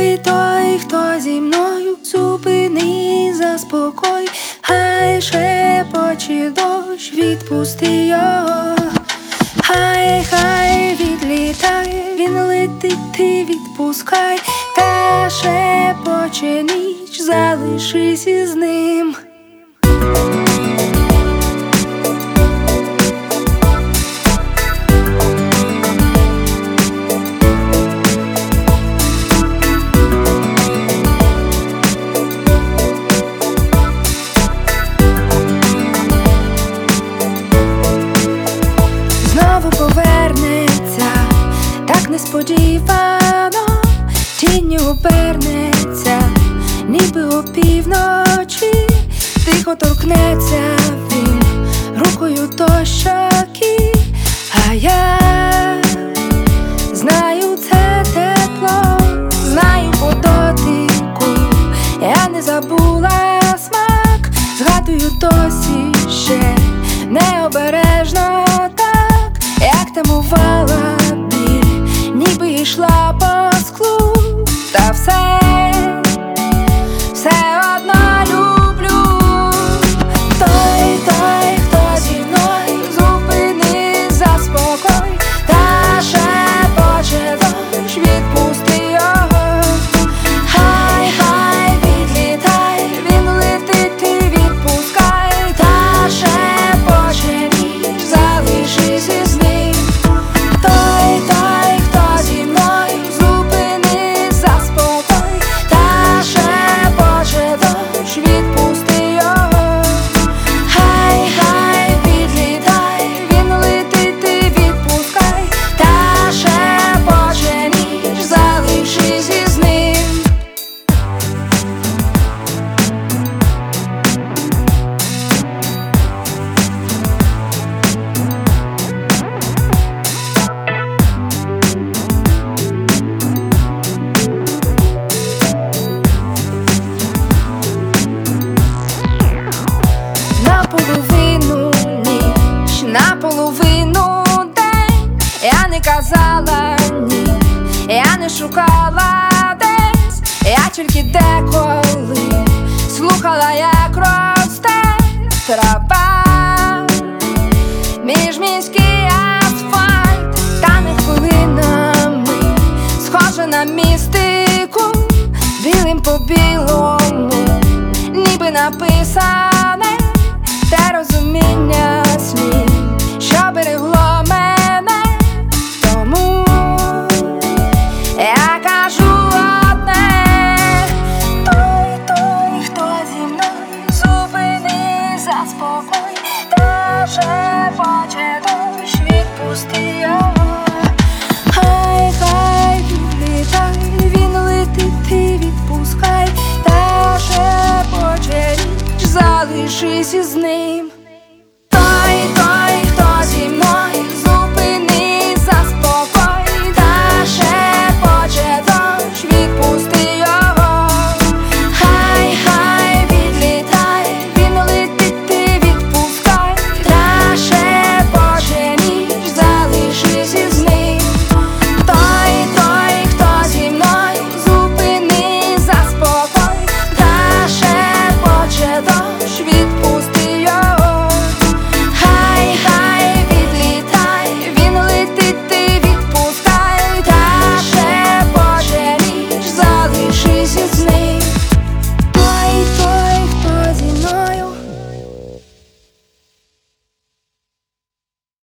Той, той, хто зі мною зупини, заспокой, хай шепоче дощ, відпусти його, хай, хай відлітає, він летить, ти відпускай, та шепоче ніч, залишись із ним. Несподівано, тінню обернеться, ніби опівночі, тихо торкнеться він рукою до а я казала ні, я не шукала десь, я тільки деколи слухала, як росте трапа, між міський асфальт, та не хвилинами, схоже на містику, білим по білому, ніби написане те розуміння.